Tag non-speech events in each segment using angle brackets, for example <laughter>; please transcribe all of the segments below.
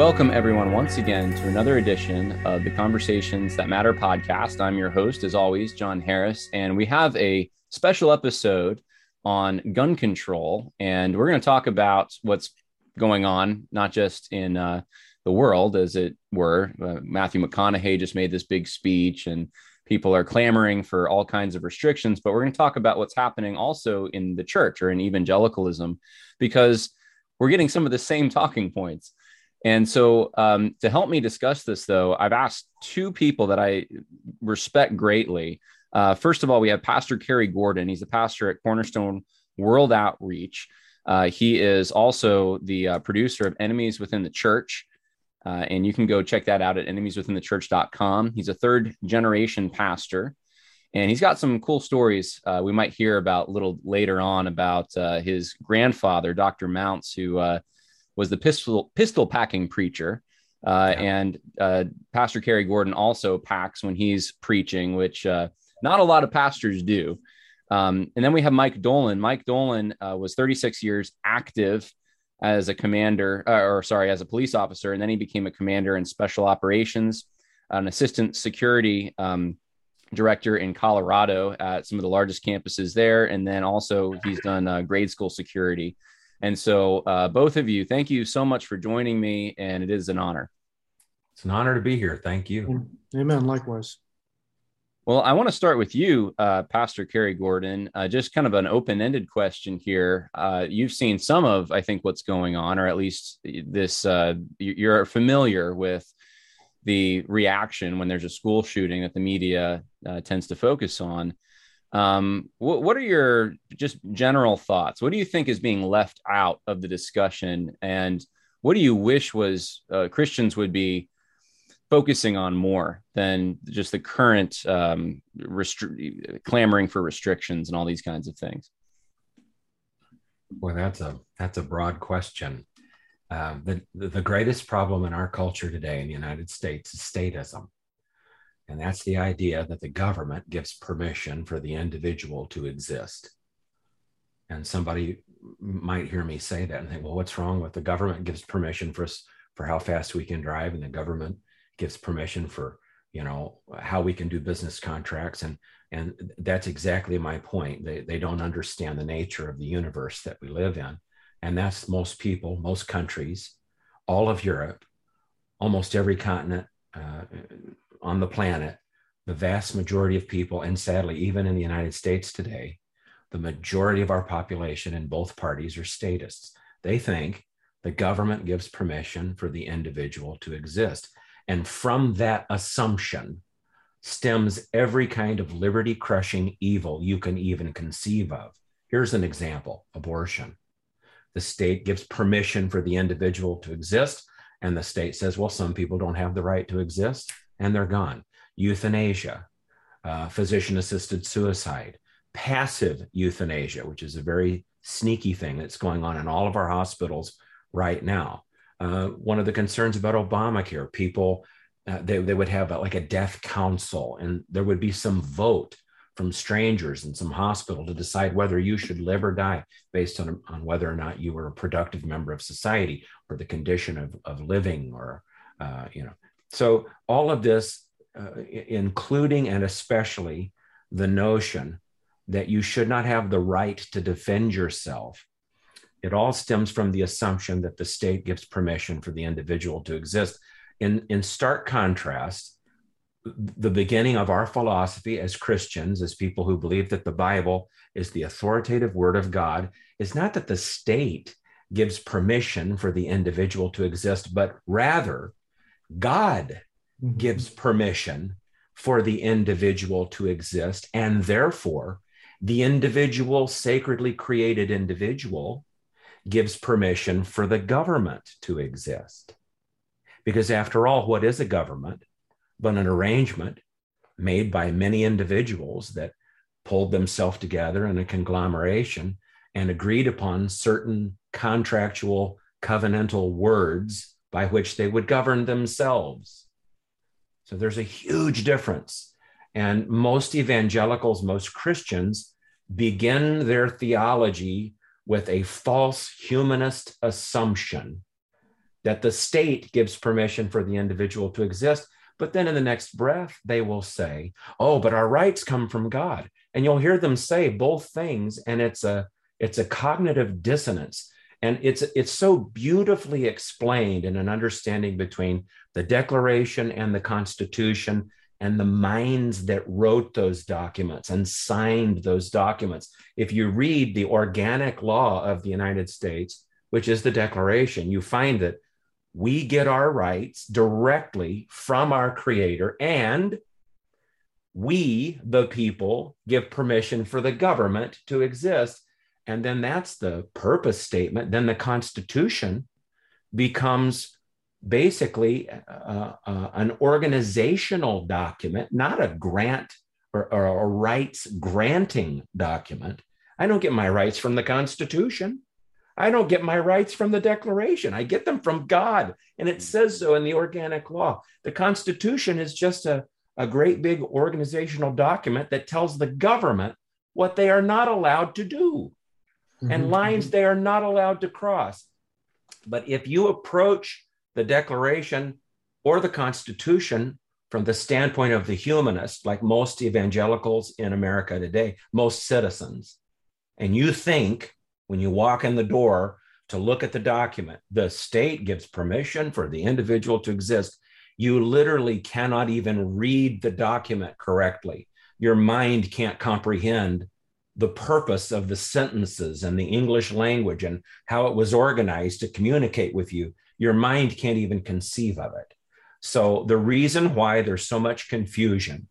Welcome, everyone, once again to another edition of the Conversations That Matter podcast. I'm your host, as always, John Harris, and we have a special episode on gun control. And we're going to talk about what's going on, not just in uh, the world, as it were. Uh, Matthew McConaughey just made this big speech, and people are clamoring for all kinds of restrictions. But we're going to talk about what's happening also in the church or in evangelicalism, because we're getting some of the same talking points. And so, um, to help me discuss this, though, I've asked two people that I respect greatly. Uh, first of all, we have Pastor Cary Gordon. He's a pastor at Cornerstone World Outreach. Uh, he is also the uh, producer of Enemies Within the Church. Uh, and you can go check that out at enemieswithinthechurch.com. He's a third generation pastor, and he's got some cool stories uh, we might hear about a little later on about uh, his grandfather, Dr. Mounts, who was the pistol pistol packing preacher. Uh, yeah. And uh, Pastor Cary Gordon also packs when he's preaching, which not a lot of pastors do. Um, and then we have Mike Dolan. Mike Dolan was 36 years active as a commander, uh, or sorry, as a police officer, and then he became a commander in special operations, an assistant security um, director in Colorado at some of the largest campuses there, and then also he's done uh, grade school security. And so, uh, both of you, thank you so much for joining me, and it is an honor. It's an honor to be here. Thank you. Amen. Likewise. Well, I want to start with you, uh, Pastor Cary Gordon. Uh, just kind of an open-ended question here. Uh, you've seen some of, I think, what's going on, or at least this. Uh, you're familiar with the reaction when there's a school shooting that the media uh, tends to focus on. Um, what, what are your just general thoughts? What do you think is being left out of the discussion, and what do you wish was uh, Christians would be focusing on more than just the current um, restri- clamoring for restrictions and all these kinds of things? Well, that's a that's a broad question. Uh, the the greatest problem in our culture today in the United States is statism, and that's the idea that the government gives permission for the individual to exist. And somebody might hear me say that and think, well, what's wrong with the government gives permission for us for how fast we can drive, and the government gives permission for you know how we can do business contracts. And and that's exactly my point. They, they don't understand the nature of the universe that we live in. And that's most people most countries all of europe almost every continent uh, on the planet the vast majority of people and sadly even in the united states today the majority of our population in both parties are statists they think the government gives permission for the individual to exist and from that assumption stems every kind of liberty crushing evil you can even conceive of. Here's an example abortion. The state gives permission for the individual to exist, and the state says, well, some people don't have the right to exist, and they're gone. Euthanasia, uh, physician assisted suicide, passive euthanasia, which is a very sneaky thing that's going on in all of our hospitals right now. Uh, one of the concerns about Obamacare, people uh, they, they would have a, like a death council, and there would be some vote from strangers in some hospital to decide whether you should live or die based on, on whether or not you were a productive member of society or the condition of, of living or uh, you know so all of this uh, including and especially the notion that you should not have the right to defend yourself it all stems from the assumption that the state gives permission for the individual to exist. In, in stark contrast, the beginning of our philosophy as Christians, as people who believe that the Bible is the authoritative word of God, is not that the state gives permission for the individual to exist, but rather God mm-hmm. gives permission for the individual to exist. And therefore, the individual, sacredly created individual, gives permission for the government to exist. Because after all, what is a government but an arrangement made by many individuals that pulled themselves together in a conglomeration and agreed upon certain contractual covenantal words by which they would govern themselves. So there's a huge difference. And most evangelicals, most Christians begin their theology with a false humanist assumption that the state gives permission for the individual to exist. But then in the next breath, they will say, oh, but our rights come from God. And you'll hear them say both things. And it's a, it's a cognitive dissonance. And it's, it's so beautifully explained in an understanding between the Declaration and the Constitution and the minds that wrote those documents and signed those documents. If you read the organic law of the United States, which is the Declaration, you find that we get our rights directly from our Creator, and we, the people, give permission for the government to exist. And then that's the purpose statement. Then the Constitution becomes basically uh, uh, an organizational document, not a grant or, or a rights granting document. I don't get my rights from the Constitution. I don't get my rights from the Declaration. I get them from God. And it says so in the organic law. The Constitution is just a, a great big organizational document that tells the government what they are not allowed to do mm-hmm. and lines they are not allowed to cross. But if you approach the Declaration or the Constitution from the standpoint of the humanist, like most evangelicals in America today, most citizens, and you think when you walk in the door to look at the document, the state gives permission for the individual to exist, you literally cannot even read the document correctly. Your mind can't comprehend the purpose of the sentences and the English language and how it was organized to communicate with you your mind can't even conceive of it. So, the reason why there's so much confusion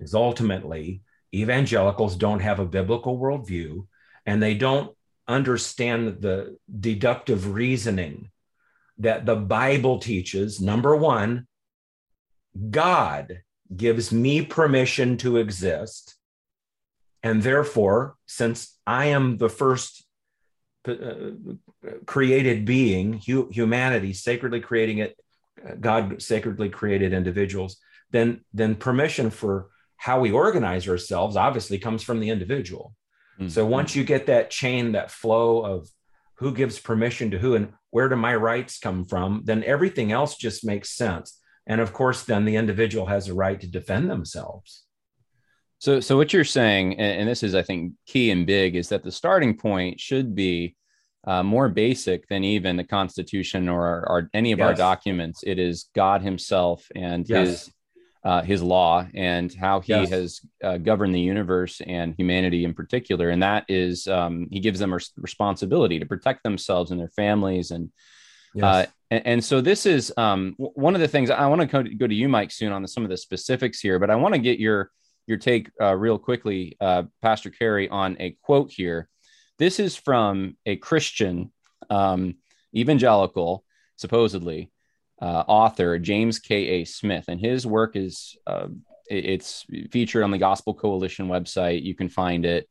is ultimately evangelicals don't have a biblical worldview and they don't understand the deductive reasoning that the Bible teaches. Number one, God gives me permission to exist. And therefore, since I am the first uh, created being, hu- humanity, sacredly creating it, God sacredly created individuals, then then permission for how we organize ourselves obviously comes from the individual. Mm-hmm. So once you get that chain, that flow of who gives permission to who and where do my rights come from, then everything else just makes sense. And of course, then the individual has a right to defend themselves. So, so what you're saying, and, this is, I think, key and big, is that the starting point should be uh, more basic than even the Constitution or our, our any of yes. our documents. It is God Himself and yes. His uh, His law and how He yes. has uh, governed the universe and humanity in particular. And that is um, He gives them a responsibility to protect themselves and their families and. Uh, and, and, so this is um, one of the things I want to go, go to you, Mike, soon on the, some of the specifics here, but I want to get your your take uh, real quickly, uh, Pastor Cary, on a quote here. This is from a Christian um, evangelical, supposedly uh, author James K. A. Smith, and his work is uh, it's featured on the Gospel Coalition website. You can find it.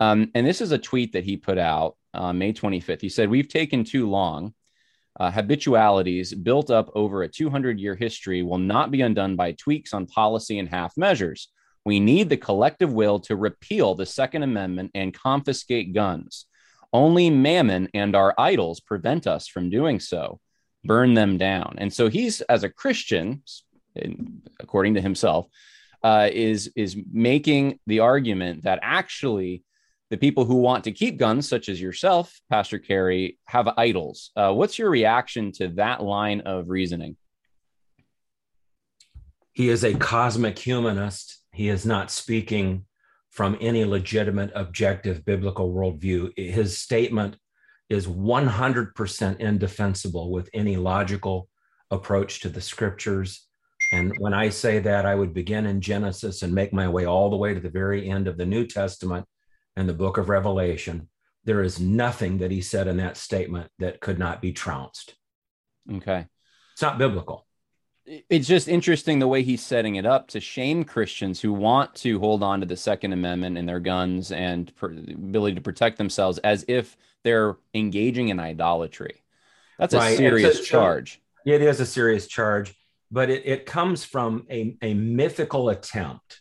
Um, and this is a tweet that he put out uh, May 25th. He said, "We've taken too long." Uh, habitualities built up over a 200 year history will not be undone by tweaks on policy and half measures. We need the collective will to repeal the Second Amendment and confiscate guns. Only mammon and our idols prevent us from doing so. Burn them down. And so he's, as a Christian, according to himself, uh, is is making the argument that actually the people who want to keep guns, such as yourself, Pastor Cary, have idols. Uh, what's your reaction to that line of reasoning? He is a cosmic humanist he is not speaking from any legitimate, objective biblical worldview. His statement is 100% indefensible with any logical approach to the scriptures. And when I say that, I would begin in Genesis and make my way all the way to the very end of the New Testament and the book of Revelation. There is nothing that he said in that statement that could not be trounced. Okay. It's not biblical it's just interesting the way he's setting it up to shame Christians who want to hold on to the Second Amendment and their guns and per- ability to protect themselves as if they're engaging in idolatry. That's right. a serious a, charge. It is a serious charge, but it, it comes from a, a mythical attempt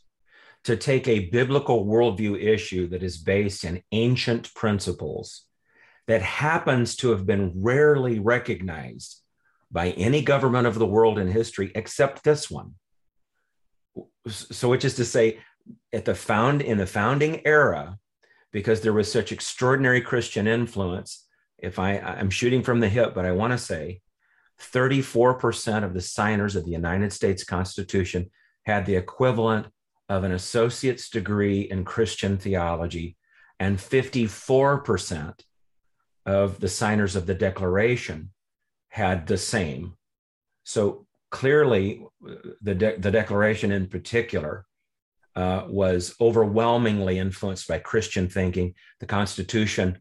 to take a biblical worldview issue that is based in ancient principles that happens to have been rarely recognized by any government of the world in history except this one. So, which is to say, at the found in the founding era, because there was such extraordinary Christian influence. If I, I'm shooting from the hip, but I want to say 34% of the signers of the United States Constitution had the equivalent of an associate's degree in Christian theology, and 54% of the signers of the Declaration had the same. So clearly, the, de- the Declaration in particular uh, was overwhelmingly influenced by Christian thinking. The Constitution,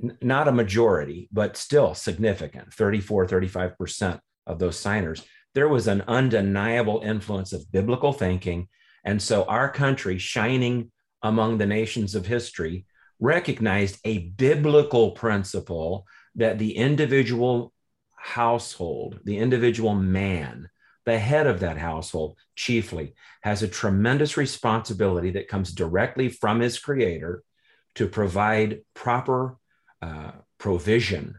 n- not a majority, but still significant 34, 35% of those signers. There was an undeniable influence of biblical thinking. And so our country, shining among the nations of history, recognized a biblical principle that the individual household, the individual man, the head of that household, chiefly, has a tremendous responsibility that comes directly from his creator to provide proper uh, provision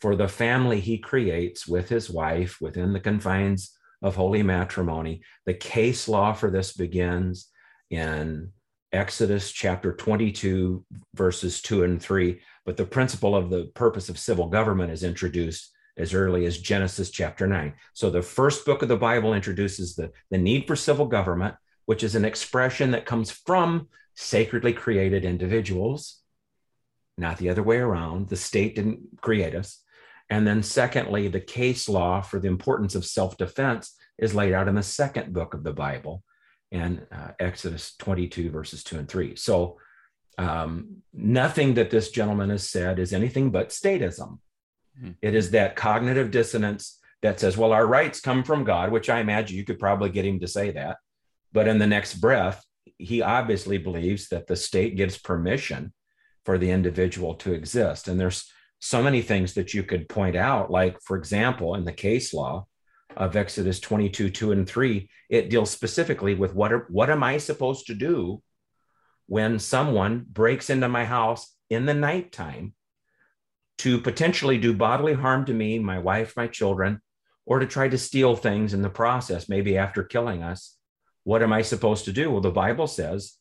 for the family he creates with his wife within the confines of holy matrimony. The case law for this begins in Exodus chapter 22, verses 2 and 3. But the principle of the purpose of civil government is introduced as early as Genesis chapter 9. So the first book of the Bible introduces the, the need for civil government, which is an expression that comes from sacredly created individuals, not the other way around. The state didn't create us. And then, secondly, the case law for the importance of self defense is laid out in the second book of the Bible in uh, Exodus 22, verses 2 and 3. So, um, nothing that this gentleman has said is anything but statism. Mm-hmm. It is that cognitive dissonance that says, well, our rights come from God, which I imagine you could probably get him to say that. But in the next breath, he obviously believes that the state gives permission for the individual to exist. And there's so many things that you could point out, like, for example, in the case law of Exodus 22, 2 and 3, it deals specifically with what, are, what am I supposed to do when someone breaks into my house in the nighttime to potentially do bodily harm to me, my wife, my children, or to try to steal things in the process, maybe after killing us. What am I supposed to do? Well, the Bible says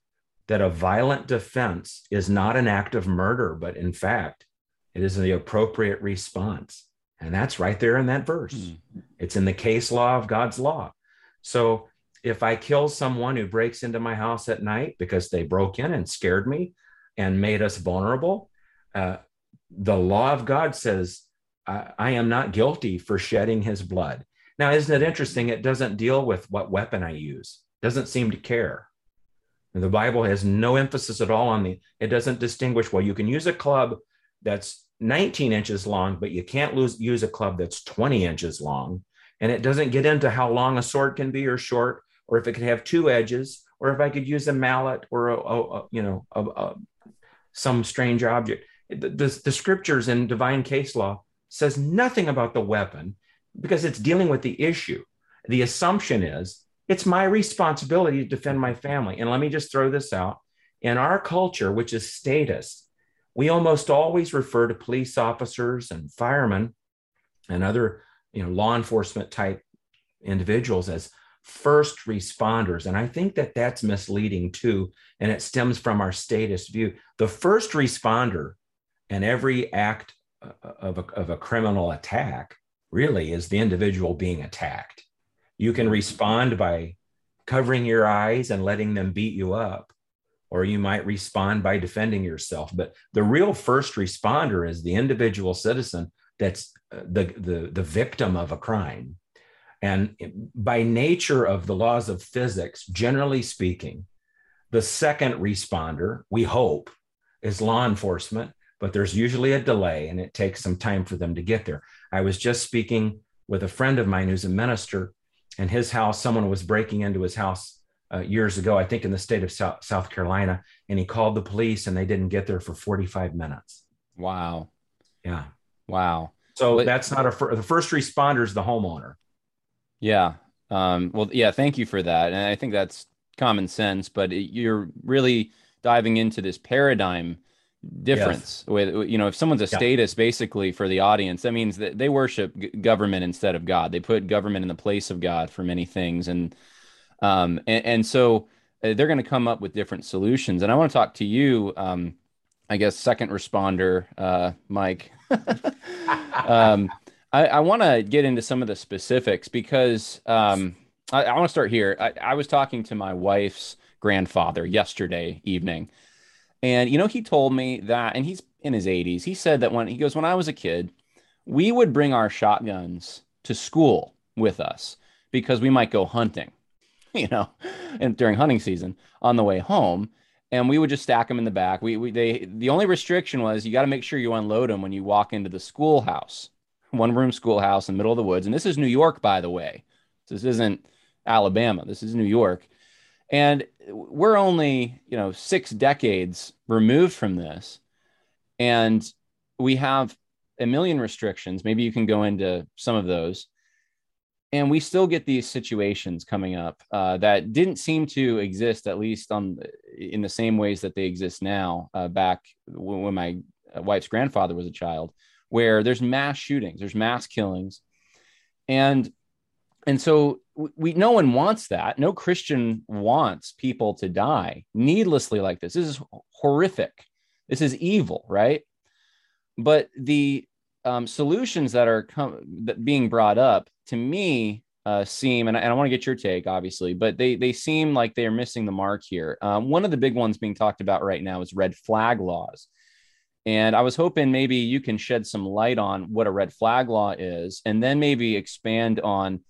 that a violent defense is not an act of murder, but in fact, it is the appropriate response. And that's right there in that verse. Mm-hmm. It's in the case law of God's law. So if I kill someone who breaks into my house at night because they broke in and scared me and made us vulnerable, uh, the law of God says, I, I am not guilty for shedding his blood. Now, isn't it interesting? It doesn't deal with what weapon I use, doesn't seem to care. The Bible has no emphasis at all on the, it doesn't distinguish, well, you can use a club that's 19 inches long, but you can't lose, use a club that's 20 inches long. And it doesn't get into how long a sword can be or short, or if it could have two edges, or if I could use a mallet or a, a, a you know a, some strange object the, the, the scriptures and divine case law says nothing about the weapon because it's dealing with the issue. The assumption is it's my responsibility to defend my family. And let me just throw this out. In our culture, which is statist, we almost always refer to police officers and firemen and other you know, law enforcement type individuals as first responders. And I think that that's misleading too. And it stems from our statist view. The first responder and every act uh, of a, of a criminal attack really is the individual being attacked. You can respond by covering your eyes and letting them beat you up, or you might respond by defending yourself. But the real first responder is the individual citizen that's uh, the, the, the victim of a crime. And by nature of the laws of physics, generally speaking, the second responder, we hope, is law enforcement but there's usually a delay and it takes some time for them to get there. I was just speaking with a friend of mine who's a minister, and his house, someone was breaking into his house uh, years ago, I think in the state of South, South Carolina, and he called the police and they didn't get there for 45 minutes. Wow. Yeah. Wow. So but, that's not a fir- the first responder is the homeowner. Yeah. Um, well, yeah. Thank you for that, and I think that's common sense. But it, you're really diving into this paradigm difference yes. with you know if someone's a yeah. statist basically for the audience that means that they worship government instead of god. They put government in the place of god for many things. And um and, and so uh, they're going to come up with different solutions. And i want to talk to you um i guess second responder uh mike. <laughs> Um i, I want to get into some of the specifics because um i, I want to start here. I, I was talking to my wife's grandfather yesterday evening and, you know, he told me that, and he's in his 80s. He said that when he goes, when I was a kid, we would bring our shotguns to school with us because we might go hunting, <laughs> you know, and during hunting season on the way home. And we would just stack them in the back. We, we they the only restriction was you got to make sure you unload them when you walk into the schoolhouse, one room schoolhouse in the middle of the woods. And this is New York, by the way. This isn't Alabama. This is New York. And we're only, you know, six decades removed from this. And we have a million restrictions. Maybe you can go into some of those. And we still get these situations coming up uh, that didn't seem to exist, at least on in the same ways that they exist now. Uh, back when my wife's grandfather was a child, where there's mass shootings, there's mass killings, and and so we no one wants that. No christian wants people to die needlessly like this. This is horrific. This is evil right? But the um, solutions that are com- that being brought up to me uh, seem and I, I want to get your take obviously but they they seem like they are missing the mark here. Um, one of the big ones being talked about right now is red flag laws. And I was hoping maybe you can shed some light on what a red flag law is, and then maybe expand on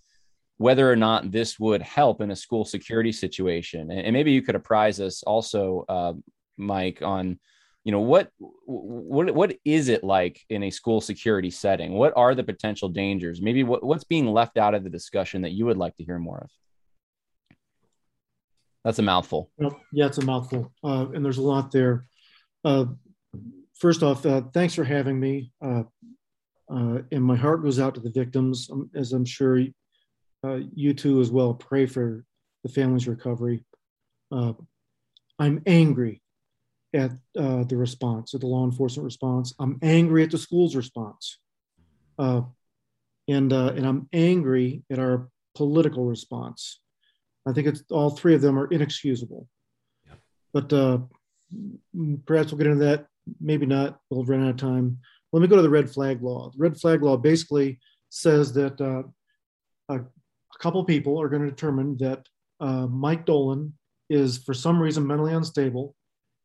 whether or not this would help in a school security situation. And, maybe you could apprise us also, uh, Mike, on you know what what what is it like in a school security setting? What are the potential dangers? Maybe what, what's being left out of the discussion that you would like to hear more of? That's a mouthful. Yeah, it's a mouthful, uh, and there's a lot there. Uh, first off, uh, thanks for having me. Uh, uh, and my heart goes out to the victims, um, as I'm sure uh, you too as well pray for the family's recovery. Uh, I'm angry at uh, the response, at the law enforcement response. I'm angry at the school's response. Uh, and, uh, and I'm angry at our political response. I think it's all three of them are inexcusable. Yeah. But uh, perhaps we'll get into that. Maybe not. We'll run out of time. Let me go to the red flag law. The red flag law basically says that uh, a couple people are going to determine that uh, Mike Dolan is for some reason mentally unstable,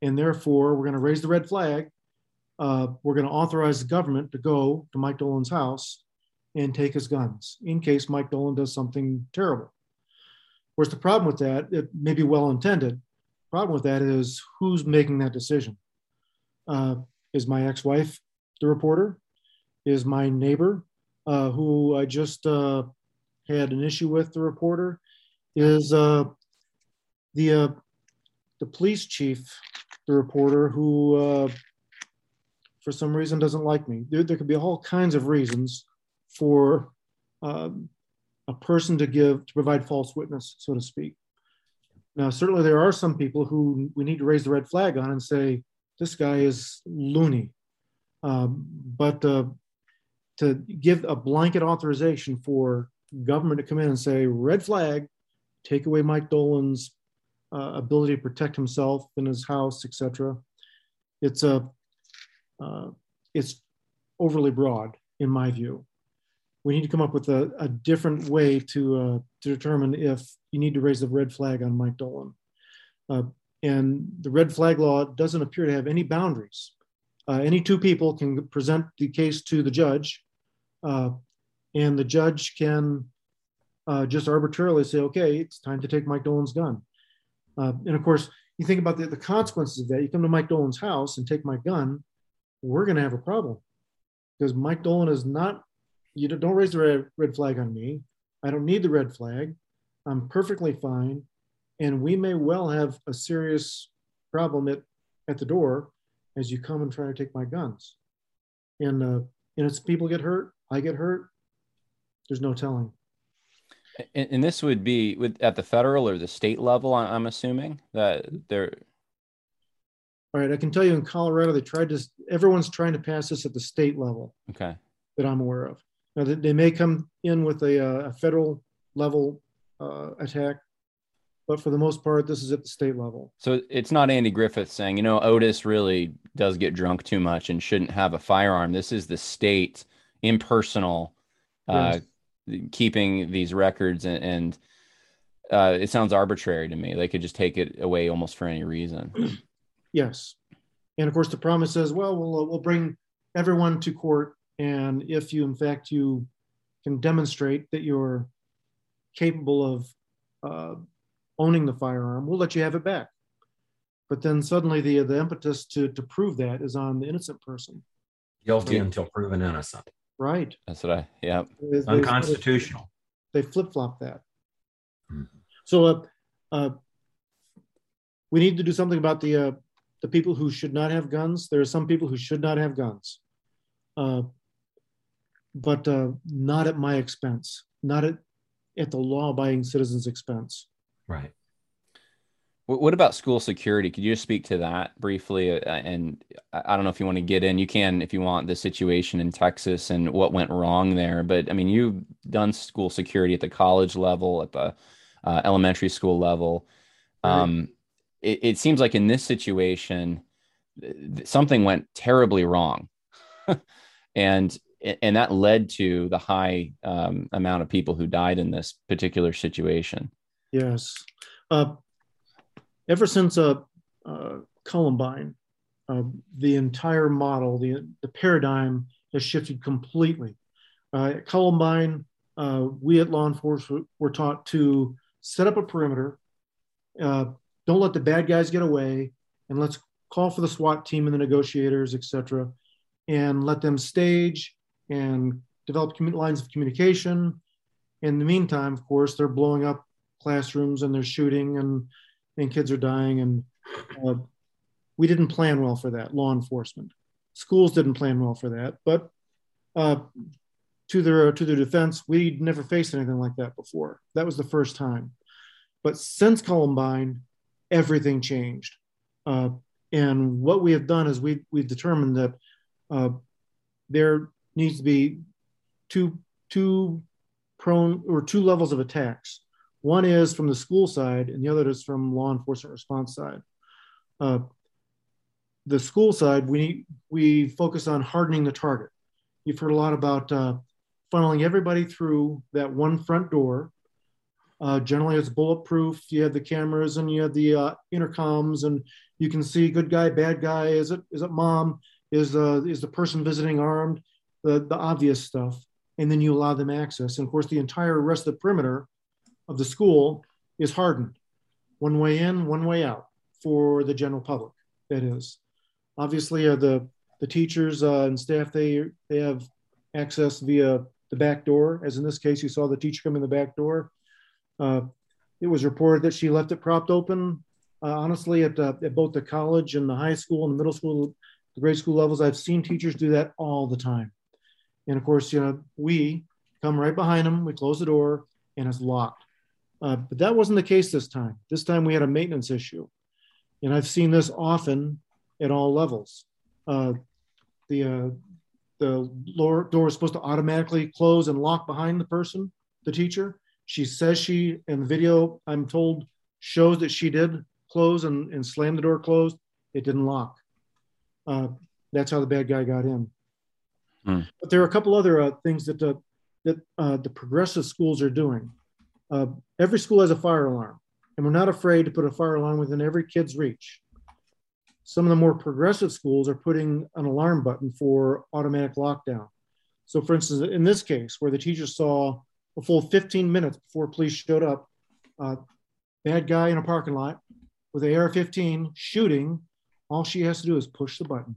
and therefore we're going to raise the red flag. Uh, we're going to authorize the government to go to Mike Dolan's house and take his guns in case Mike Dolan does something terrible. Of course, the problem with that, it may be well intended. Problem with that is who's making that decision? Uh, is my ex-wife the reporter? Is my neighbor, uh, who I just uh, had an issue with the reporter is uh, the uh, the police chief, the reporter who uh, for some reason doesn't like me. There, there could be all kinds of reasons for um, a person to give to provide false witness, so to speak. Now, certainly there are some people who we need to raise the red flag on and say this guy is loony. Um, but uh, to give a blanket authorization for government to come in and say, red flag, take away Mike Dolan's uh, ability to protect himself in his house, etc. It's a uh, it's overly broad in my view. We need to come up with a, a different way to uh, to determine if you need to raise the red flag on Mike Dolan. Uh, and the red flag law doesn't appear to have any boundaries. Uh, any two people can present the case to the judge uh, and the judge can uh, just arbitrarily say, okay, it's time to take Mike Dolan's gun. Uh, and of course, you think about the, the consequences of that. You come to Mike Dolan's house and take my gun, we're going to have a problem because Mike Dolan is not, you don't raise the red, red flag on me. I don't need the red flag. I'm perfectly fine. And we may well have a serious problem at, at the door as you come and try to take my guns. And, uh, and it's people get hurt, I get hurt, there's no telling. And, and this would be with at the federal or the state level. I'm assuming that they're. All right, I can tell you in Colorado, they tried to, everyone's trying to pass this at the state level Okay. that I'm aware of. Now, they, they may come in with a, uh, a federal level uh, attack, but for the most part, this is at the state level. So it's not Andy Griffith saying, you know, Otis really does get drunk too much and shouldn't have a firearm. This is the state impersonal uh, keeping these records and, and uh, it sounds arbitrary to me. They could just take it away almost for any reason. <clears throat> Yes. And of course, the promise says, well, we'll, uh, we'll bring everyone to court. And if you, in fact, you can demonstrate that you're capable of uh, owning the firearm, we'll let you have it back. But then suddenly the, the impetus to, to prove that is on the innocent person. Guilty Yeah. until proven innocent. Right. That's what I, yeah. They- they- Unconstitutional. They flip flop that. Mhm. So uh, uh, we need to do something about the uh, the people who should not have guns. There are some people who should not have guns, uh, but uh, not at my expense, not at at the law-abiding citizens' expense. Right. What, about school security? Could you just speak to that briefly? Uh, and I I don't know if you want to get in. You can if you want the situation in Texas and what went wrong there. But I mean, you've done school security at the college level, at the uh, elementary school level. Right. Um, it, it seems like in this situation, th- th- something went terribly wrong, <laughs> and and that led to the high um, amount of people who died in this particular situation. Yes. Uh, ever since uh, uh, Columbine, uh, the entire model, the, the paradigm has shifted completely. Uh, at Columbine, uh, we at law enforcement were taught to set up a perimeter, uh, don't let the bad guys get away, and let's call for the SWAT team and the negotiators, et cetera, and let them stage and develop lines of communication. In the meantime, of course, they're blowing up classrooms and they're shooting and and kids are dying and uh, we didn't plan well for that law enforcement. Schools didn't plan well for that but uh, to their to their defense we'd never faced anything like that before. That was the first time. But since columbine everything changed. Uh, and what we have done is we we've determined that uh, there needs to be two two prone or two levels of attacks one is from the school side, and the other is from law enforcement response side. Uh, the school side, we we focus on hardening the target. You've heard a lot about uh, funneling everybody through that one front door. Uh, generally, it's bulletproof. You have the cameras and you have the uh, intercoms, and you can see good guy, bad guy. Is it is it mom? Is uh, is the person visiting armed? The the obvious stuff, and then you allow them access. And of course, the entire rest of the perimeter of the school is hardened one way in one way out for the general public that is. Obviously uh, the the teachers uh, and staff they they have access via the back door as in this case you saw the teacher come in the back door. Uh, it was reported that she left it propped open uh, honestly at, uh, at both the college and the high school and the middle school the grade school levels. I've seen teachers do that all the time. And of course you know we come right behind them we close the door and it's locked uh, but that wasn't the case this time. This time we had a maintenance issue. And I've seen this often at all levels. Uh, the, uh, the lower door is supposed to automatically close and lock behind the person, the teacher. She says she, in the video, I'm told, shows that she did close and, and slam the door closed. It didn't lock. Uh, that's how the bad guy got in. Hmm. But there are a couple other uh, things that, the, that uh, the progressive schools are doing. Uh, every school has a fire alarm, and we're not afraid to put a fire alarm within every kid's reach. Some of the more progressive schools are putting an alarm button for automatic lockdown. So, for instance, in this case, where the teacher saw a full 15 minutes before police showed up, uh, bad guy in a parking lot with an AR-15 shooting, all she has to do is push the button.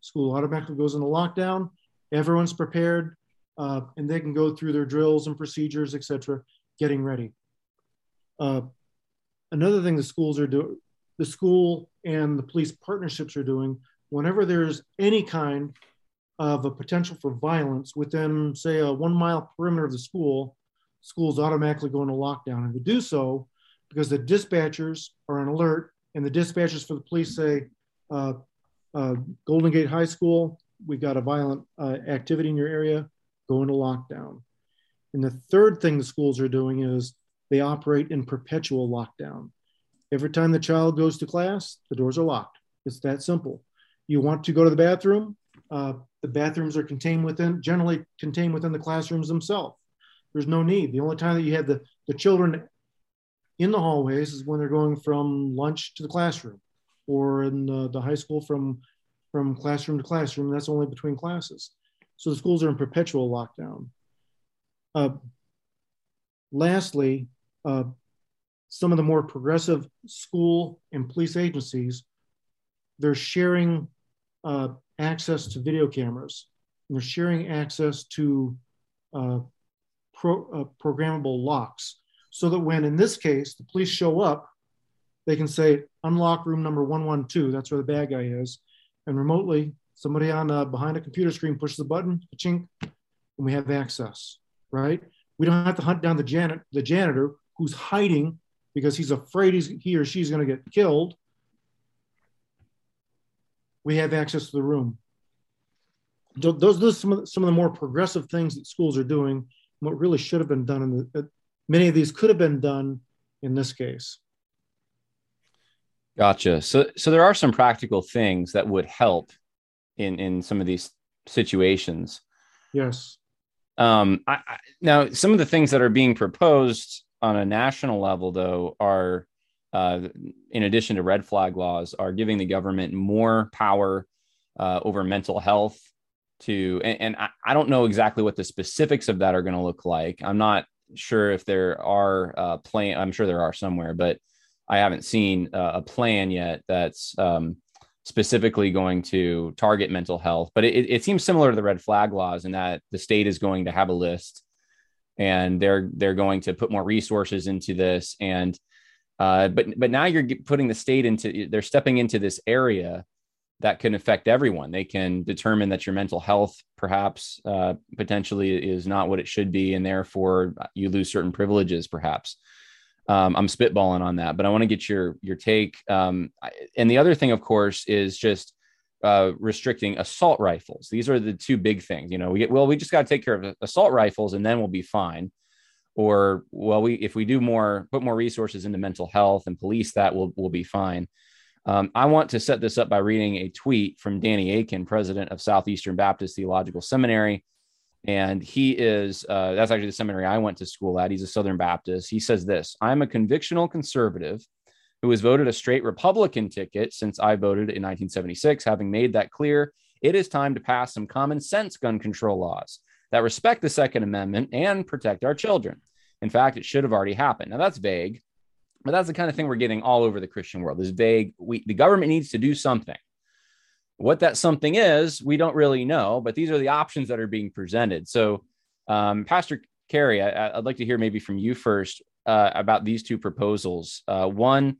School automatically goes into lockdown. Everyone's prepared, uh, and they can go through their drills and procedures, etc getting ready. Uh, another thing the schools are doing, the school and the police partnerships are doing, whenever there's any kind of a potential for violence within, say, a one mile perimeter of the school, schools automatically go into lockdown. And they do so because the dispatchers are on alert and the dispatchers for the police say, uh, uh, Golden Gate High School, we got a violent uh, activity in your area, go into lockdown. And the third thing the schools are doing is they operate in perpetual lockdown. Every time the child goes to class, the doors are locked. It's that simple. You want to go to the bathroom, uh, the bathrooms are contained within, generally contained within the classrooms themselves. There's no need. The only time that you have the, the children in the hallways is when they're going from lunch to the classroom or in the, the high school from, from classroom to classroom. That's only between classes. So the schools are in perpetual lockdown. Uh, lastly, uh, some of the more progressive school and police agencies, they're sharing uh, access to video cameras. They're sharing access to uh, pro, uh, programmable locks so that when, in this case, the police show up, they can say, unlock room number 112, that's where the bad guy is. And remotely, somebody on uh, behind a computer screen pushes a button, chink, and we have access, right? We don't have to hunt down the, jan- the janitor who's hiding because he's afraid he's, he or she's going to get killed. We have access to the room. Those, those are some of, some of the more progressive things that schools are doing. What really should have been done in the, uh, many of these could have been done in this case. Gotcha. So, so there are some practical things that would help in in some of these situations. Yes. Um, I, I, now, some of the things that are being proposed on a national level, though, are uh, in addition to red flag laws, are giving the government more power uh, over mental health. To and, and I, I, don't know exactly what the specifics of that are going to look like. I'm not sure if there are uh, plan. I'm sure there are somewhere, but I haven't seen uh, a plan yet that's um, specifically going to target mental health. But it, it seems similar to the red flag laws in that the state is going to have a list, and they're they're going to put more resources into this. And uh, but but now you're putting the state into they're stepping into this area that can affect everyone. They can determine that your mental health perhaps uh, potentially is not what it should be, and therefore you lose certain privileges, perhaps. Um, I'm spitballing on that, but I want to get your your take. Um, and the other thing, of course, is just uh, restricting assault rifles. These are the two big things. You know, we get well, we just got to take care of assault rifles, and then we'll be fine. Or well, we if we do more, put more resources into mental health and police, that will will be fine. Um, I want to set this up by reading a tweet from Danny Akin, president of Southeastern Baptist Theological Seminary and he is uh, that's actually the seminary I went to school at. He's a Southern Baptist. He says this: "I'm a convictional conservative." Who has voted a straight Republican ticket since I voted in 1976, having made that clear, it is time to pass some common sense gun control laws that respect the Second Amendment and protect our children. In fact, it should have already happened. Now, that's vague, but that's the kind of thing we're getting all over the Christian world. Is vague. We, the government needs to do something. What that something is, we don't really know, but these are the options that are being presented. So, um, Pastor Cary, I, would like to hear maybe from you first uh, about these two proposals. Uh, one,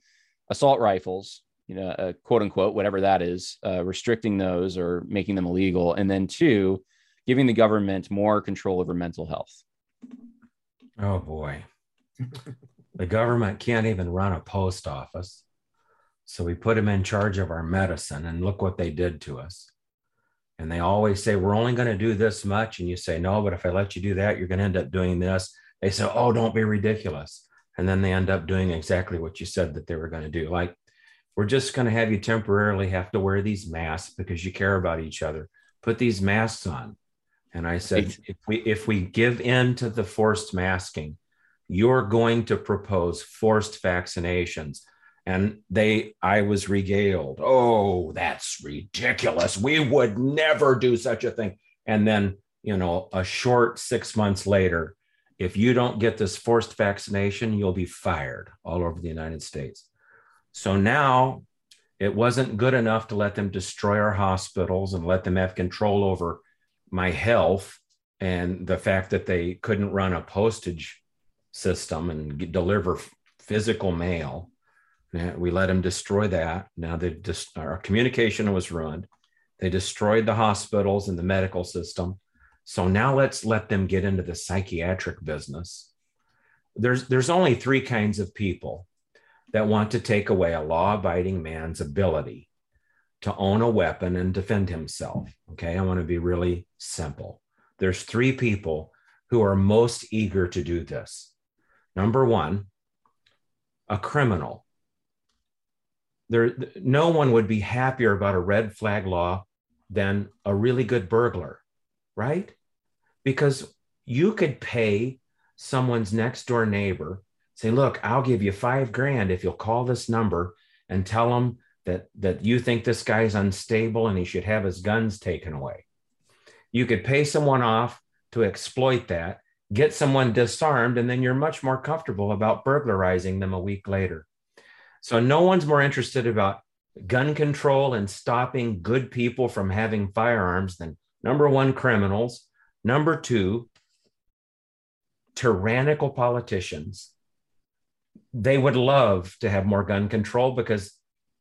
assault rifles, you know, uh, quote unquote, whatever that is, uh, restricting those or making them illegal. And then two, giving the government more control over mental health. Oh boy. <laughs> the government can't even run a post office. So we put him in charge of our medicine, and look what they did to us. And they always say, We're only going to do this much. And you say, No, but if I let you do that, you're going to end up doing this. They say, Oh, don't be ridiculous. And then they end up doing exactly what you said that they were going to do. Like, we're just going to have you temporarily have to wear these masks because you care about each other. Put these masks on. And I said, if we if we give in to the forced masking, you're going to propose forced vaccinations and they i was regaled. Oh that's ridiculous. We would never do such a thing. And then you know a short six months later if you don't get this forced vaccination you'll be fired all over the united states. So now it wasn't good enough to let them destroy our hospitals and let them have control over my health and the fact that they couldn't run a postage system and deliver physical mail we let them destroy that. Now they just our communication was ruined. They destroyed the hospitals and the medical system. So now let's let them get into the psychiatric business. There's there's only three kinds of people that want to take away a law-abiding man's ability to own a weapon and defend himself. Okay, I want to be really simple. There's three people who are most eager to do this. Number one, a criminal. There, no one would be happier about a red flag law than a really good burglar, right? Because you could pay someone's next door neighbor, say, look, I'll give you five grand if you'll call this number and tell them that, that you think this guy's unstable and he should have his guns taken away. You could pay someone off to exploit that, get someone disarmed, and then you're much more comfortable about burglarizing them a week later. So no one's more interested about gun control and stopping good people from having firearms than number one, criminals, number two, tyrannical politicians. They would love to have more gun control because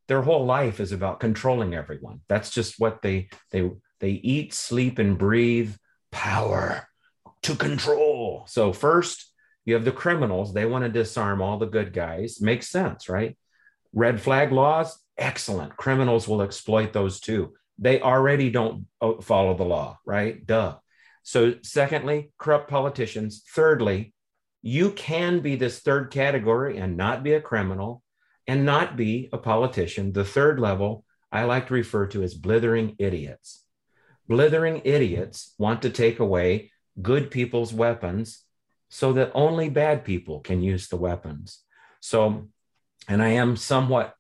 their whole life is about controlling everyone. That's just what they they they eat, sleep, and breathe power to control. So first, you have the criminals. They want to disarm all the good guys. Makes sense, right? Red flag laws, excellent. Criminals will exploit those too. They already don't uh, follow the law, right? Duh. So, secondly, corrupt politicians. Thirdly, you can be this third category and not be a criminal and not be a politician. The third level I like to refer to as blithering idiots. Blithering idiots want to take away good people's weapons so that only bad people can use the weapons. So, and I am somewhat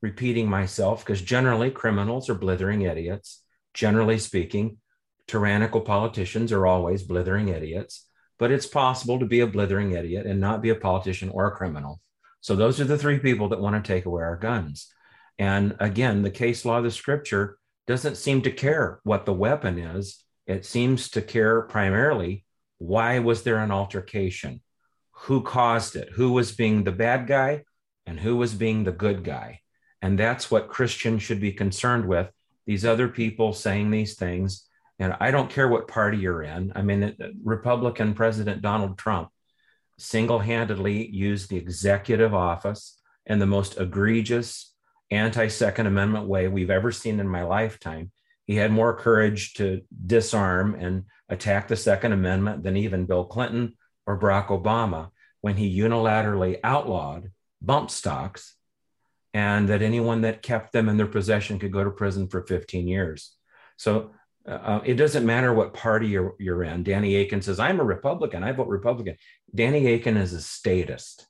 repeating myself because generally criminals are blithering idiots. Generally speaking, tyrannical politicians are always blithering idiots, but it's possible to be a blithering idiot and not be a politician or a criminal. So those are the three people that want to take away our guns. And again, the case law of the scripture doesn't seem to care what the weapon is. It seems to care primarily why was there an altercation? Who caused it? Who was being the bad guy and who was being the good guy? And that's what Christians should be concerned with. These other people saying these things. And I don't care what party you're in. I mean, Republican President Donald Trump single handedly used the executive office in the most egregious anti Second Amendment way we've ever seen in my lifetime. He had more courage to disarm and attack the Second Amendment than even Bill Clinton or Barack Obama when he unilaterally outlawed bump stocks and that anyone that kept them in their possession could go to prison for 15 years. So uh, it doesn't matter what party you're, you're in. Danny Akin says, I'm a Republican. I vote Republican. Danny Akin is a statist.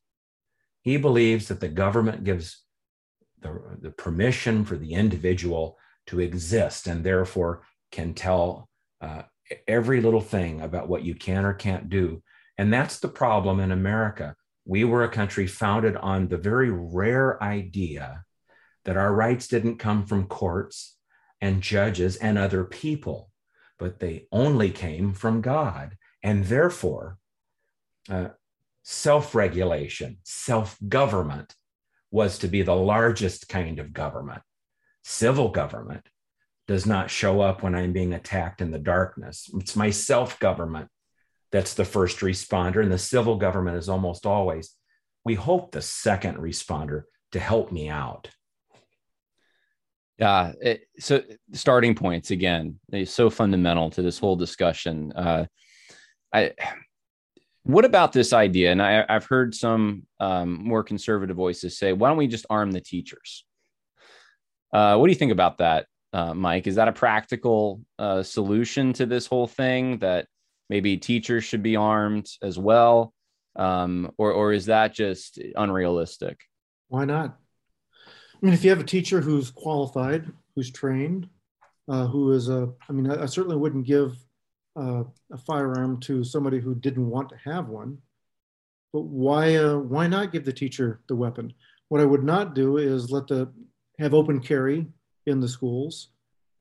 He believes that the government gives the, the permission for the individual to exist and therefore can tell uh, every little thing about what you can or can't do. And that's the problem in America we were a country founded on the very rare idea that our rights didn't come from courts and judges and other people, but they only came from God. And therefore, uh, self regulation, self government was to be the largest kind of government. Civil government does not show up when I'm being attacked in the darkness. It's my self government that's the first responder, and the civil government is almost always, we hope, the second responder to help me out. Yeah. It, so starting points again, they're so fundamental to this whole discussion. Uh, I, what about this idea? And I, have heard some um, more conservative voices say, why don't we just arm the teachers? Uh, what do you think about that, uh, Mike? Is that a practical uh, solution to this whole thing that maybe teachers should be armed as well. Um, or or is that just unrealistic? Why not? I mean if you have a teacher who's qualified who's trained uh, who is a i mean i, I certainly wouldn't give uh, a firearm to somebody who didn't want to have one. But why uh, why not give the teacher the weapon? What i would not do is let the have open carry in the schools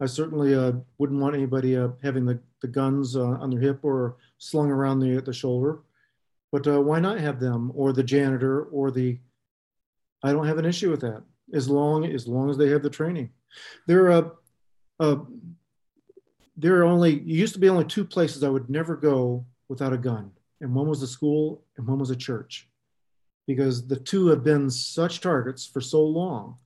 I certainly uh, wouldn't want anybody uh, having the, the guns uh, on their hip or slung around the, the shoulder. But uh, why not have them or the janitor or the, I don't have an issue with that as long as long as they have the training. There are, uh, there are only, used to be only two places I would never go without a gun. And one was a school and one was a church because the two have been such targets for so long.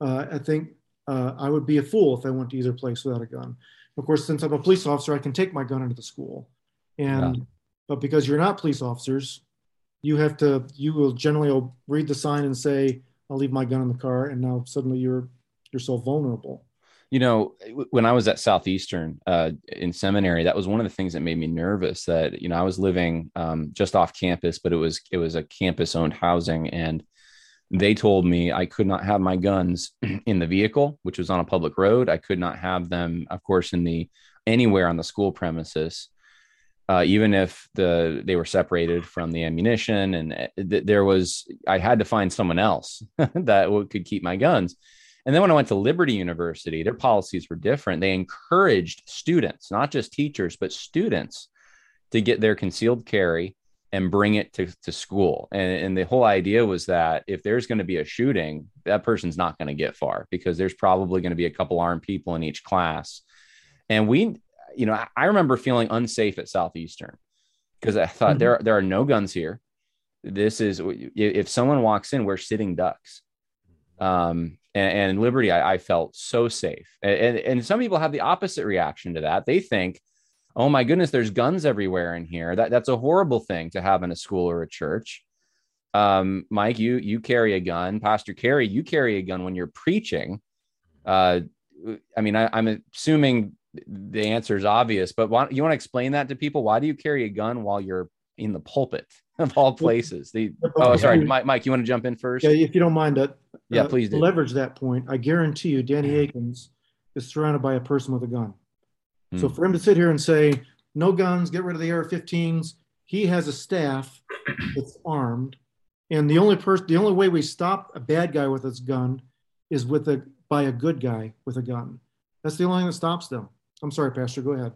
Uh, I think uh, I would be a fool if I went to either place without a gun. Of course, since I'm a police officer, I can take my gun into the school. And yeah. but because you're not police officers, you have to you will generally read the sign and say, I'll leave my gun in the car, and now suddenly you're you're so vulnerable. You know, when I was at Southeastern uh, in seminary, that was one of the things that made me nervous. That you know, I was living um, just off campus, but it was it was a campus owned housing, and they told me I could not have my guns <clears throat> in the vehicle, which was on a public road. I could not have them, of course, in the anywhere on the school premises, uh, even if the they were separated from the ammunition. And uh, th- there was I had to find someone else <laughs> that could keep my guns. And then when I went to Liberty University, their policies were different. They encouraged students, not just teachers, but students, to get their concealed carry and bring it to, to school. And, and the whole idea was that if there's going to be a shooting, that person's not going to get far because there's probably going to be a couple armed people in each class. And we, you know, I remember feeling unsafe at Southeastern because I thought mm-hmm. there, there are no guns here. This is if someone walks in, we're sitting ducks. Um, and, and Liberty, I, I, felt so safe. And, and some people have the opposite reaction to that. They think, oh my goodness, there's guns everywhere in here. That that's a horrible thing to have in a school or a church. Um, Mike, you you carry a gun. Pastor Cary, you carry a gun when you're preaching. Uh, I mean, I, am assuming the answer is obvious, but why, you want to explain that to people? Why do you carry a gun while you're in the pulpit <laughs> of all places? The oh, sorry, Mike, Mike, you want to jump in first? Yeah, if you don't mind, uh, yeah, please do. leverage that point. I guarantee you, Danny Akins is surrounded by a person with a gun. Mm. So hmm. for him to sit here and say, no guns, get rid of the AR-15s, he has a staff <clears throat> that's armed, and the only person, the only way we stop a bad guy with his gun is with a by a good guy with a gun. That's the only thing that stops them. I'm sorry, Pastor. Go ahead.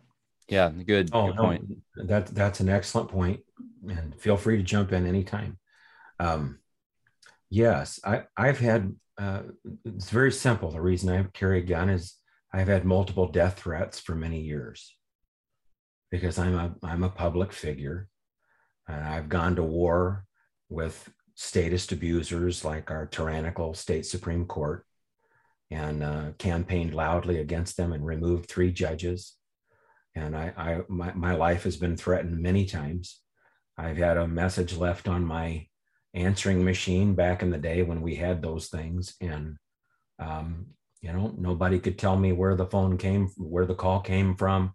Yeah, good. Oh, good point. No, that that's an excellent point, and feel free to jump in anytime. Um, yes, I I've had. Uh, it's very simple. The reason I carry a gun is I've had multiple death threats for many years because I'm a I'm a public figure. And I've gone to war with statist abusers like our tyrannical state Supreme Court and uh, campaigned loudly against them and removed three judges. And I, I my, my life has been threatened many times. I've had a message left on my answering machine back in the day when we had those things. And um, you know nobody could tell me where the phone came where the call came from.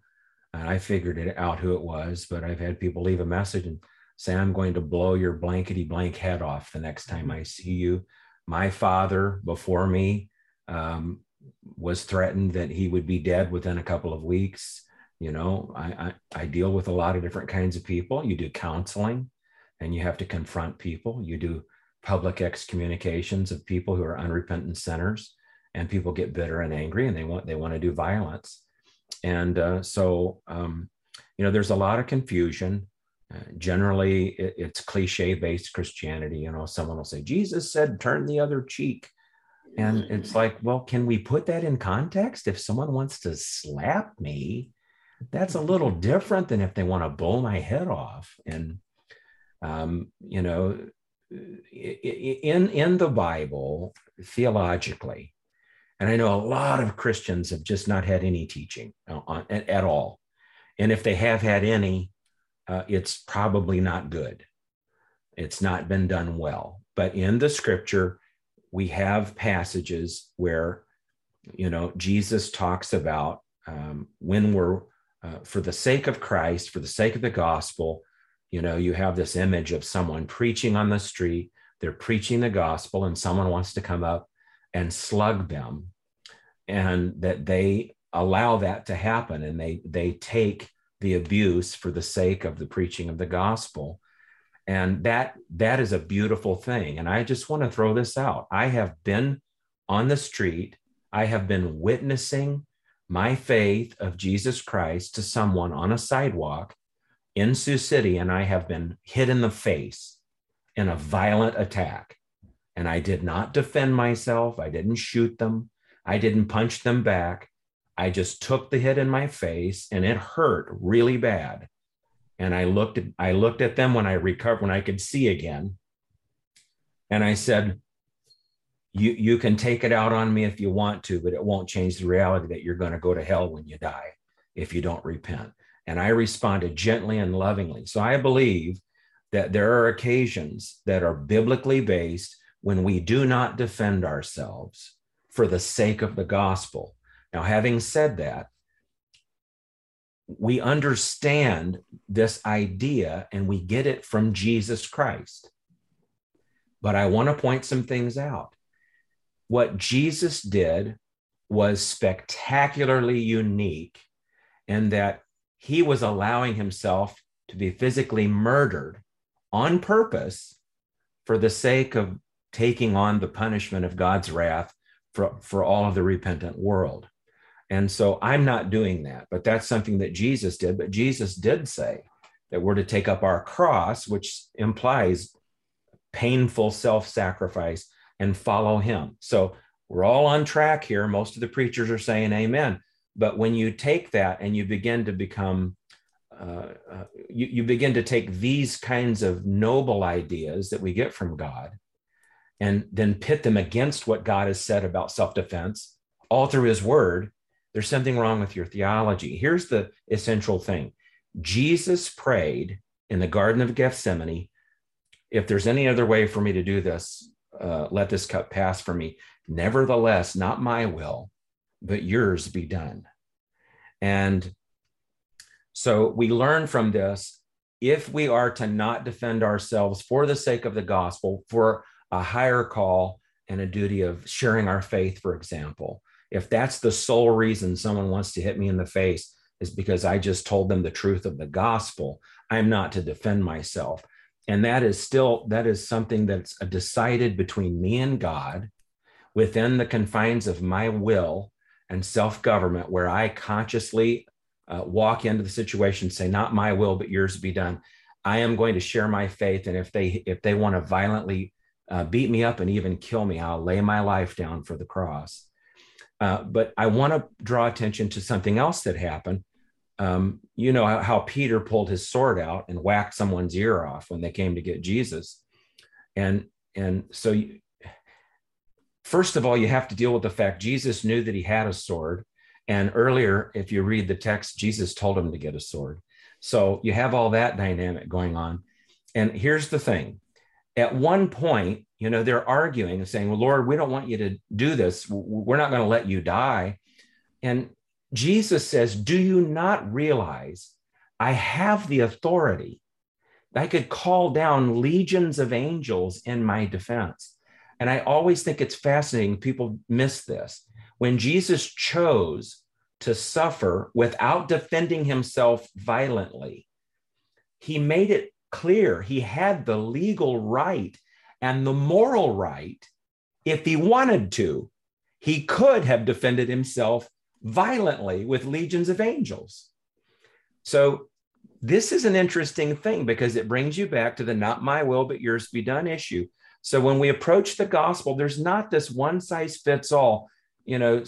And i figured it out who it was but i've had people leave a message and say i'm going to blow your blankety blank head off the next time i see you. My father before me um, was threatened that he would be dead within a couple of weeks. You know I, I, I deal with a lot of different kinds of people. You do counseling and you have to confront people. You do public excommunications of people who are unrepentant sinners and people get bitter and angry and they want they want to do violence. And uh, so um, you know there's a lot of confusion. Uh, generally it, it's cliche based christianity. You know someone will say jesus said turn the other cheek. And it's like well can we put that in context? If someone wants to slap me that's a little different than if they want to blow my head off. And um, you know in in the bible theologically and I know a lot of Christians have just not had any teaching uh, on, at all. And if they have had any, uh, it's probably not good. It's not been done well. But in the scripture, we have passages where, you know, Jesus talks about um, when we're, uh, for the sake of Christ, for the sake of the gospel, you know, you have this image of someone preaching on the street, they're preaching the gospel, and someone wants to come up and slug them and that they allow that to happen and they they take the abuse for the sake of the preaching of the gospel. And that that is a beautiful thing. And i just want to throw this out. I have been on the street. I have been witnessing my faith of jesus christ to someone on a sidewalk in sioux city and i have been hit in the face in a violent attack and i did not defend myself i didn't shoot them I didn't punch them back. I just took the hit in my face and it hurt really bad. And I looked at I looked at them when I recovered when I could see again. And I said, you you can take it out on me if you want to but it won't change the reality that you're going to go to hell when you die if you don't repent and i responded gently and lovingly so i believe that there are occasions that are biblically based when we do not defend ourselves for the sake of the gospel. Now having said that we understand this idea and we get it from jesus christ. But i want to point some things out. What Jesus did was spectacularly unique in that he was allowing himself to be physically murdered on purpose for the sake of taking on the punishment of God's wrath for, for all of the repentant world. And so I'm not doing that, but that's something that Jesus did. But Jesus did say that we're to take up our cross, which implies painful self sacrifice and follow him. So we're all on track here. Most of the preachers are saying amen. But when you take that and you begin to become, uh, uh, you, you begin to take these kinds of noble ideas that we get from God and then pit them against what God has said about self defense all through his word, there's something wrong with your theology. Here's the essential thing Jesus prayed in the Garden of Gethsemane if there's any other way for me to do this, uh, let this cup pass from me. Nevertheless, not my will, but yours be done. And so we learn from this if we are to not defend ourselves for the sake of the gospel, for a higher call and a duty of sharing our faith, for example, if that's the sole reason someone wants to hit me in the face, is because I just told them the truth of the gospel, I'm not to defend myself. And that is still that is something that's decided between me and god within the confines of my will and self-government where i consciously uh, walk into the situation say not my will but yours be done. I am going to share my faith. And if they if they want to violently uh, beat me up and even kill me i'll lay my life down for the cross. Uh, but i want to draw attention to something else that happened. Um, you know how, how, Peter pulled his sword out and whacked someone's ear off when they came to get Jesus, and and so you, first of all you have to deal with the fact Jesus knew that he had a sword, and earlier if you read the text Jesus told him to get a sword, so you have all that dynamic going on, and here's the thing, at one point you know they're arguing and saying well Lord we don't want you to do this we're not going to let you die, and Jesus says, Do you not realize I have the authority? I could call down legions of angels in my defense. And I always think it's fascinating. People miss this. When Jesus chose to suffer without defending himself violently, he made it clear he had the legal right and the moral right. If he wanted to, he could have defended himself violently with legions of angels. So, this is an interesting thing because it brings you back to the not my will, but yours be done issue. So, when we approach the gospel, there's not this one size fits all, you know,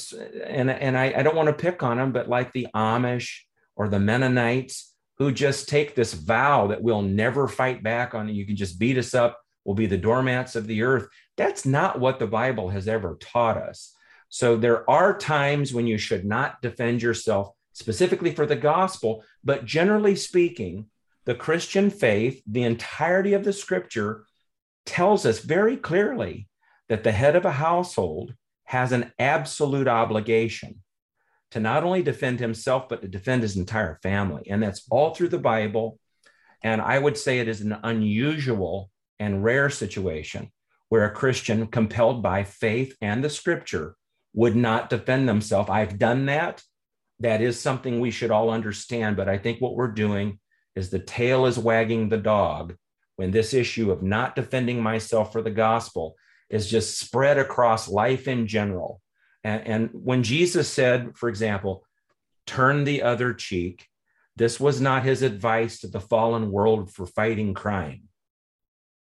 and, and I, I don't want to pick on them, but like the Amish or the Mennonites who just take this vow that we'll never fight back on, you can just beat us up, we'll be the doormats of the earth. That's not what the Bible has ever taught us. So there are times when you should not defend yourself specifically for the gospel, but generally speaking, the Christian faith, the entirety of the scripture tells us very clearly that the head of a household has an absolute obligation to not only defend himself, but to defend his entire family. And that's all through the Bible. And I would say it is an unusual and rare situation where a Christian, compelled by faith and the scripture, would not defend themselves. I've done that. That is something we should all understand. But I think what we're doing is the tail is wagging the dog when this issue of not defending myself for the gospel is just spread across life in general. And, and when Jesus said, for example, turn the other cheek, this was not his advice to the fallen world for fighting crime.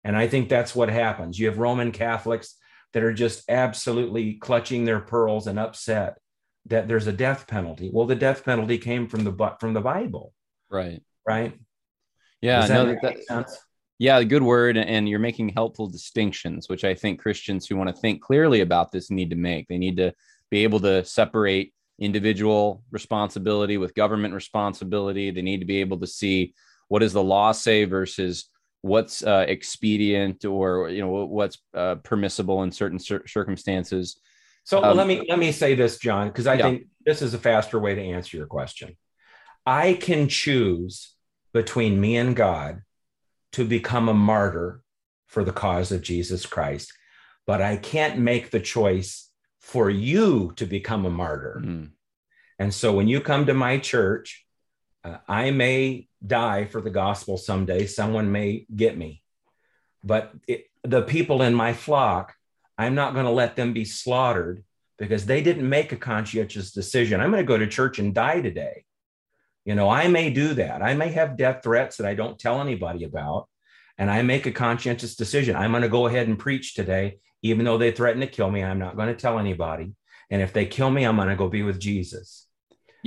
And I think that's what happens. You have Roman Catholics that are just absolutely clutching their pearls and upset that there's a death penalty. Well, the death penalty came from the from the Bible. Right. Right. Yeah. Does that no, that, sense? Yeah, good word. And you're making helpful distinctions, which I think Christians who want to think clearly about this need to make. They need to be able to separate individual responsibility with government responsibility. They need to be able to see what does the law say versus what's uh, expedient or you know what's uh, permissible in certain cir- circumstances. So um, let me let me say this, John, because I yeah. think this is a faster way to answer your question. I can choose between me and God to become a martyr for the cause of Jesus Christ, but I can't make the choice for you to become a martyr. Mm. And so when you come to my church, uh, I may die for the gospel someday. Someone may get me. But it, the people in my flock, I'm not going to let them be slaughtered because they didn't make a conscientious decision. I'm going to go to church and die today. You know, I may do that. I may have death threats that I don't tell anybody about. And I make a conscientious decision. I'm going to go ahead and preach today, even though they threaten to kill me. I'm not going to tell anybody. And if they kill me, I'm going to go be with Jesus.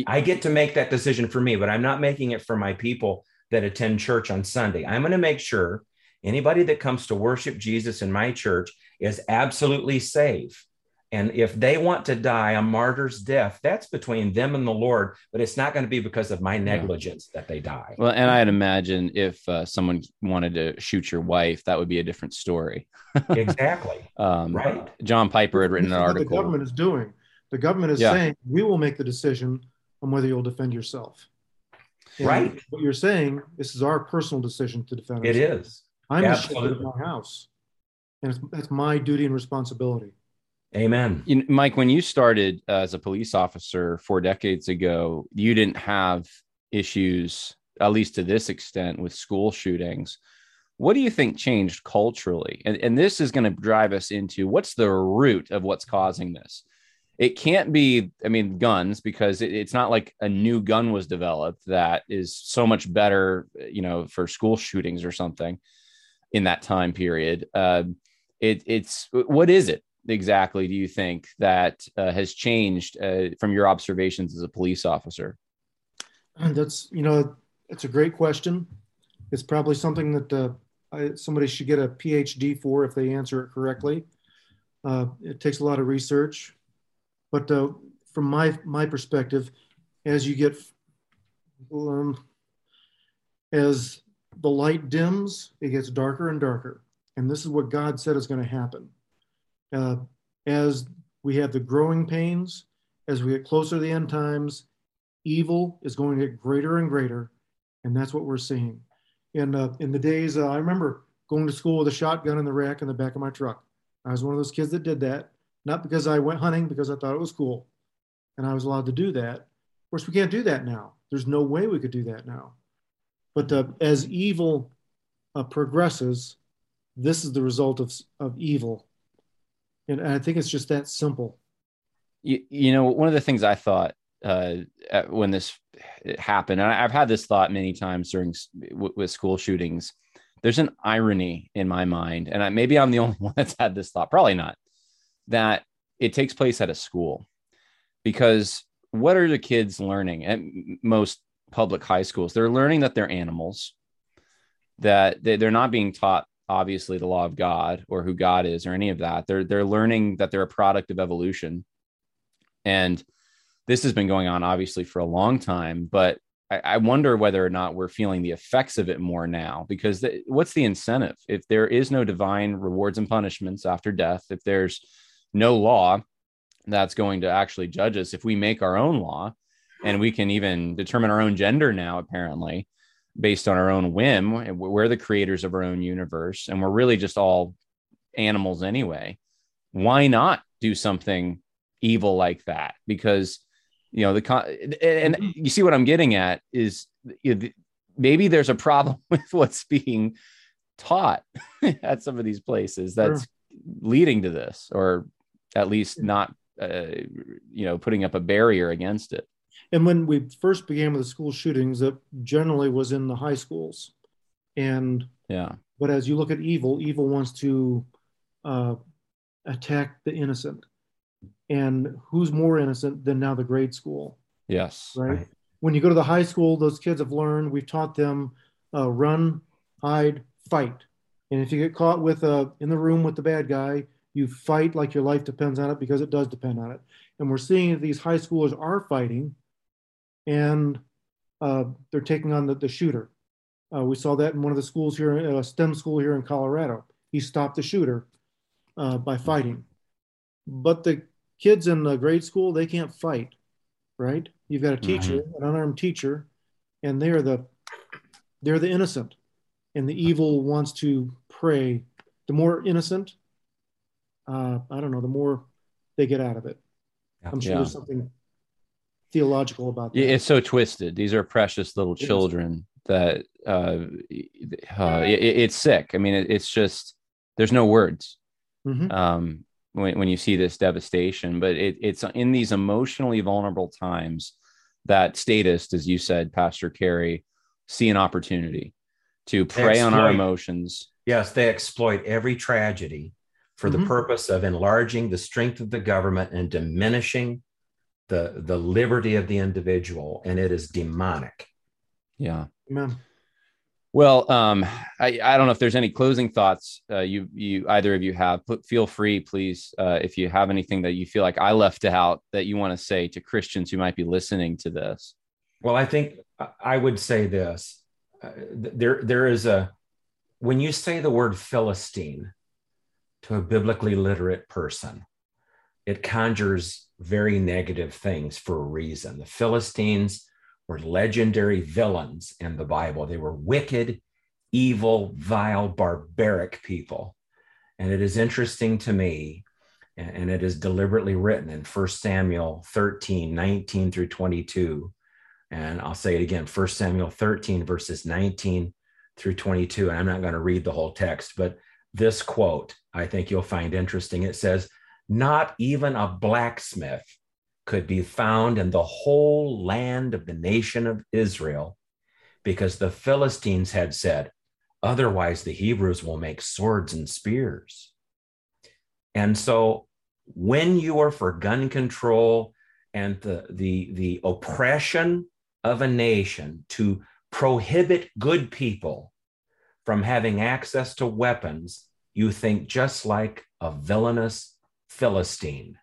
I get to make that decision for me, but I'm not making it for my people that attend church on Sunday. I'm going to make sure anybody that comes to worship Jesus in my church is absolutely safe. And if they want to die a martyr's death, that's between them and the Lord, but it's not going to be because of my negligence yeah. that they die. Well, and I'd imagine if uh, someone wanted to shoot your wife, that would be a different story. exactly. <laughs> Um, right. John Piper had written an article. the government is doing. The government is yeah. saying we will make the decision on whether you'll defend yourself. And right. What you're saying, this is our personal decision to defend. It ourselves. is. I'm Absolutely. the shepherd of my house, and it's, that's my duty and responsibility. Amen. You Mike, when you started as a police officer four decades ago, you didn't have issues, at least to this extent, with school shootings. What do you think changed culturally? And, and this is going to drive us into what's the root of what's causing this? It can't be, I mean, guns, because it, it's not like a new gun was developed that is so much better, you know, for school shootings or something in that time period. Uh, it, it's what is it? Exactly do you think that uh, has changed uh, from your observations as a police officer? And that's you know it's a great question. It's probably something that uh, I, somebody should get a PhD for if they answer it correctly. Uh, it takes a lot of research, but uh, from my my perspective, as you get um, as the light dims, it gets darker and darker, and this is what God said is going to happen uh, as we have the growing pains, as we get closer to the end times, evil is going to get greater and greater, and that's what we're seeing. In uh, in the days, uh, I remember going to school with a shotgun in the rack in the back of my truck. I was one of those kids that did that, not because I went hunting, because I thought it was cool, and I was allowed to do that. Of course, we can't do that now. There's no way we could do that now. But uh, as evil uh, progresses, this is the result of, of evil and I think it's just that simple. You, you know, one of the things I thought uh, when this happened, and I've had this thought many times during with school shootings. There's an irony in my mind, and I, maybe I'm the <laughs> only one that's had this thought. Probably not. That it takes place at a school, because what are the kids learning at most public high schools? They're learning that they're animals, that they're not being taught obviously the law of God or who God is or any of that. They're they're learning that they're a product of evolution. And this has been going on obviously for a long time, but I, I wonder whether or not we're feeling the effects of it more now because what's the incentive? If there is no divine rewards and punishments after death, if there's no law that's going to actually judge us, if we make our own law and we can even determine our own gender now, apparently, based on our own whim. We're the creators of our own universe, and we're really just all animals anyway. Why not do something evil like that? Because you know the con- and mm-hmm. you see what I'm getting at is maybe there's a problem <laughs> with what's being taught <laughs> at some of these places that's sure. leading to this, or at least not uh, you know putting up a barrier against it. And when we first began with the school shootings, it generally was in the high schools. And yeah, but as you look at evil, evil wants to uh, attack the innocent. And who's more innocent than now the grade school? Yes. Right. right. When you go to the high school, those kids have learned, we've taught them uh, run, hide, fight. And if you get caught with a in the room with the bad guy, you fight like your life depends on it because it does depend on it. And we're seeing that these high schoolers are fighting, and uh, they're taking on the, the shooter. Uh, we saw that in one of the schools here, a STEM school here in Colorado. He stopped the shooter uh, by fighting. But the kids in the grade school, they can't fight, right? You've got a teacher, mm-hmm. an unarmed teacher, and they're the they're the innocent, and the evil wants to prey. The more innocent, uh, I don't know, the more they get out of it. I'm sure yeah. there's something theological about that. It's so twisted. These are precious little children that uh, uh, it, it's sick. I mean, it, it's just there's no words mm-hmm. um, when when you see this devastation. But it, it's in these emotionally vulnerable times that statists, as you said, Pastor Cary, see an opportunity to prey on our emotions. Yes, they exploit every tragedy for mm-hmm. the purpose of enlarging the strength of the government and diminishing the the liberty of the individual, and it is demonic. Yeah. Amen. Well, um, I, I don't know if there's any closing thoughts uh, you you either of you have. Put, feel free, please, uh, if you have anything that you feel like I left out that you want to say to Christians who might be listening to this. Well, I think I would say this: uh, there there is a when you say the word Philistine to a biblically literate person, it conjures very negative things for a reason. The Philistines were legendary villains in the Bible. They were wicked, evil, vile, barbaric people. And it is interesting to me, and it is deliberately written in 1 Samuel 13, 19 through 22. And I'll say it again 1 Samuel 13, verses 19 through 22. And I'm not going to read the whole text, but this quote I think you'll find interesting. It says, Not even a blacksmith could be found in the whole land of the nation of Israel because the Philistines had said, otherwise the Hebrews will make swords and spears. And so when you are for gun control and the, the, the oppression of a nation to prohibit good people from having access to weapons, you think just like a villainous Philistine.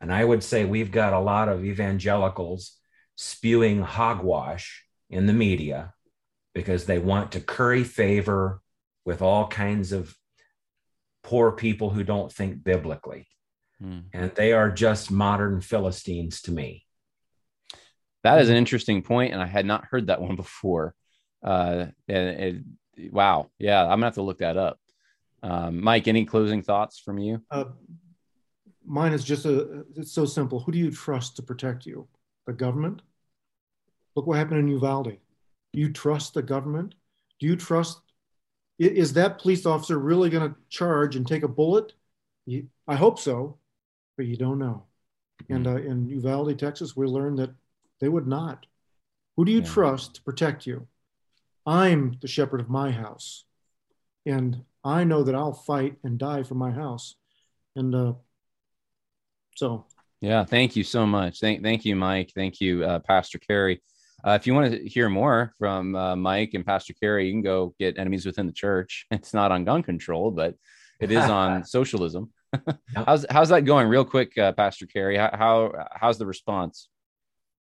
And I would say we've got a lot of evangelicals spewing hogwash in the media because they want to curry favor with all kinds of poor people who don't think biblically. Mm. And they are just modern Philistines to me. That is an interesting point, and I had not heard that one before. Uh, and it, wow, yeah, I'm gonna have to look that up. Um, Mike, any closing thoughts from you? Uh, mine is just a it's so simple. Who do you trust to protect you? The government? Look what happened in uvalde. Do you trust the government? Do you trust is that police officer really going to charge and take a bullet? I hope so but you don't know. And uh, in uvalde texas we learned that they would not. Who do you yeah. trust to protect you? I'm the shepherd of my house. And i know that i'll fight and die for my house. And uh, so yeah, thank you so much. Thank thank you, Mike. Thank you, uh, Pastor Cary. Uh, if you want to hear more from uh, Mike and Pastor Cary, you can go get Enemies Within the Church. <laughs> It's not on gun control, but it is on <laughs> socialism. how's how's that going? Real quick, uh, Pastor Cary. How, how how's the response?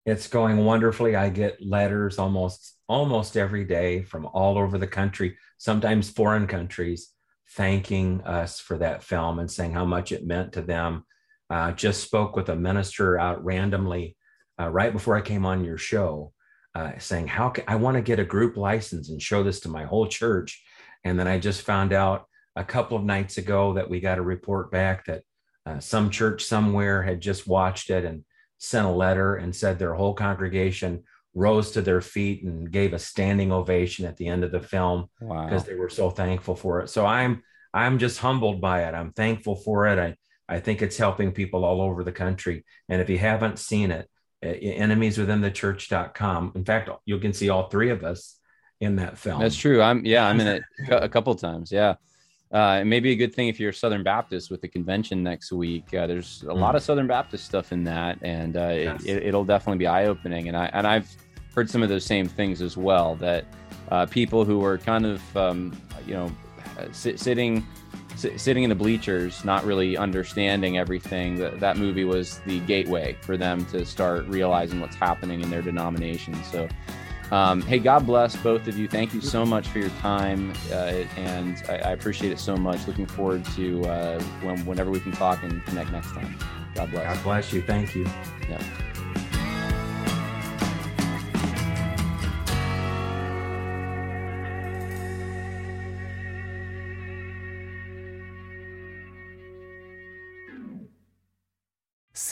It's going wonderfully. I get letters almost almost every day from all over the country, sometimes foreign countries, thanking us for that film and saying how much it meant to them uh, just spoke with a minister out randomly uh, right before I came on your show, uh, saying, "How can, I want to get a group license and show this to my whole church?" And then I just found out a couple of nights ago that we got a report back that uh, some church somewhere had just watched it and sent a letter and said their whole congregation rose to their feet and gave a standing ovation at the end of the film wow. because they were so thankful for it. So I'm I'm just humbled by it. I'm thankful for it. I I think it's helping people all over the country. And if you haven't seen it, enemieswithinthechurch.com. In fact, you can see all three of us in that film. That's true. I'm yeah, I'm in it a couple times. Yeah. Uh, it may be a good thing if you're Southern Baptist with the convention next week. Uh, there's a mm. lot of Southern Baptist stuff in that, and uh, yes. it, will definitely be eye opening. And I and I've heard some of those same things as well. That uh, people who are kind of um, you know sit, sitting sitting in the bleachers, not really understanding everything. That that movie was the gateway for them to start realizing what's happening in their denomination. So. Um, hey, God bless both of you. Thank you so much for your time, uh, and I, I, appreciate it so much. Looking forward to uh, when, whenever we can talk and connect next time. God bless. God bless you. Thank you. Yeah.